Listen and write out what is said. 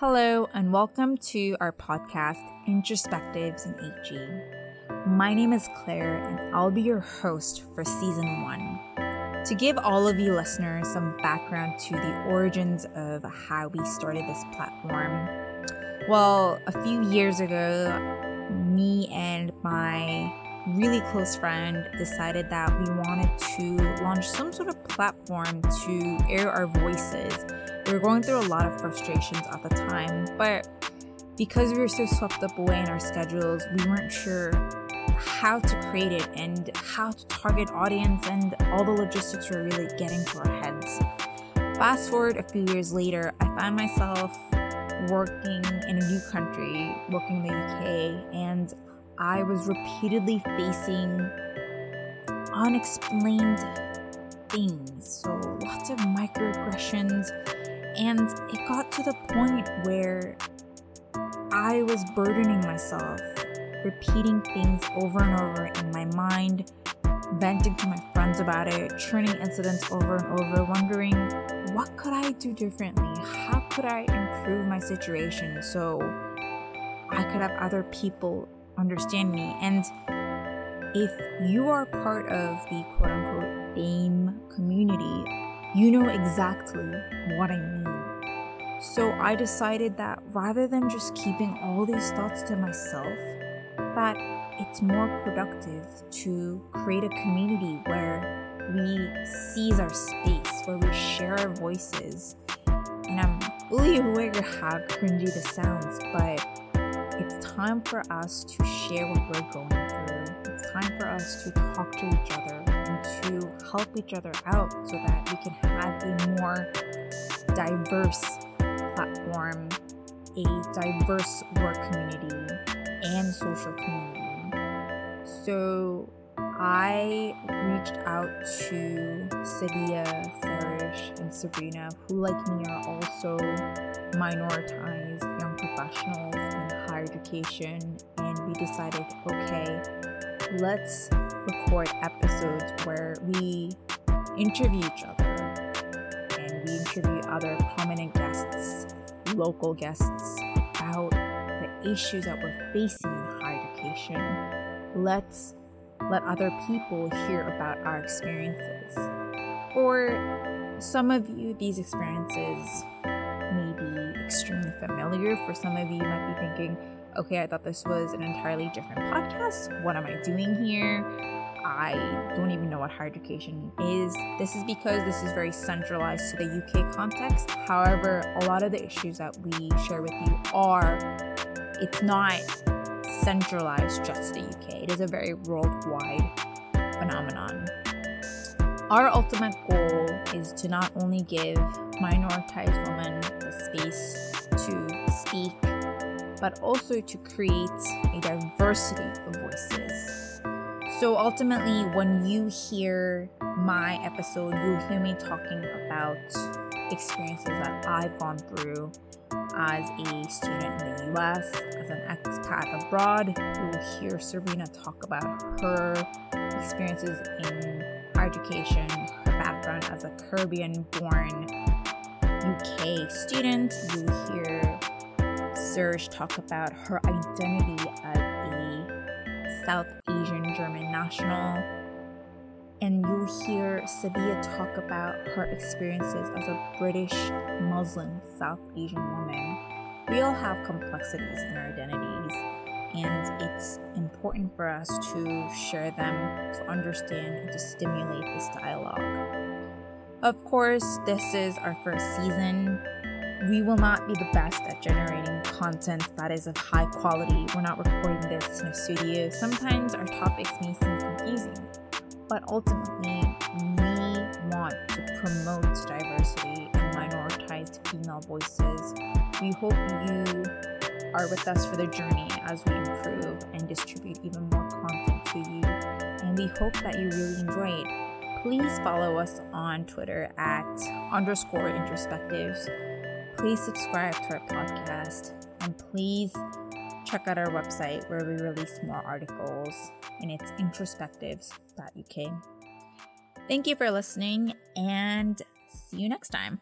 Hello, and welcome to our podcast, Introspectives in HE. My name is Claire, and I'll be your host for season one. To give all of you listeners some background to the origins of how we started this platform, well, a few years ago, me and my really close friend decided that we wanted to launch some sort of platform to air our voices we were going through a lot of frustrations at the time, but because we were so swept up away in our schedules, we weren't sure how to create it and how to target audience, and all the logistics were really getting to our heads. Fast forward a few years later, I found myself working in a new country, working in the UK, and I was repeatedly facing unexplained things. So, lots of microaggressions, and it got to the point where I was burdening myself, repeating things over and over in my mind, venting to my friends about it, churning incidents over and over, wondering what could I do differently? How could I improve my situation so I could have other people understand me? And if you are part of the quote unquote BAME community, you know exactly what I mean. So I decided that rather than just keeping all these thoughts to myself, that it's more productive to create a community where we seize our space, where we share our voices. And I'm fully aware how cringy this sounds, but it's time for us to share what we're going time for us to talk to each other and to help each other out so that we can have a more diverse platform, a diverse work community, and social community. So I reached out to Sevilla, Sarish, and Sabrina, who, like me, are also minoritized young professionals in higher education, and we decided okay, let's record episodes where we interview each other and we interview other prominent guests, local guests, about the issues that we're facing in higher education. Let's let other people hear about our experiences. For some of you, these experiences may be extremely familiar. For some of you, you might be thinking, okay, I thought this was an entirely different podcast. What am I doing here? I don't even know what higher education is. This is because this is very centralized to the UK context. However, a lot of the issues that we share with you are, it's not centralized just to the UK, it is a very worldwide phenomenon. Our ultimate goal is to not only give minoritized women the space to speak but also to create a diversity of voices. So ultimately, when you hear my episode, you'll hear me talking about experiences that I've gone through as a student in the US, as an expat abroad. You'll hear Sabrina talk about her experiences in higher education, her background as a Caribbean born UK student. You'll hear Sarish talk about her identity as a South Asian German national. And you'll hear Sevilla talk about her experiences as a British Muslim South Asian woman. We all have complexities in our identities, and it's important for us to share them, to understand, and to stimulate this dialogue. Of course, this is our first season we will not be the best at generating content that is of high quality. We're not recording this in a studio. Sometimes our topics may seem confusing, but ultimately, we want to promote diversity and minoritized female voices. We hope you are with us for the journey as we improve and distribute even more content to you. And we hope that you really enjoy it. Please follow us on Twitter at underscore introspectives please subscribe to our podcast and please check out our website where we release more articles and it's introspectives.uk. Thank you for listening and see you next time.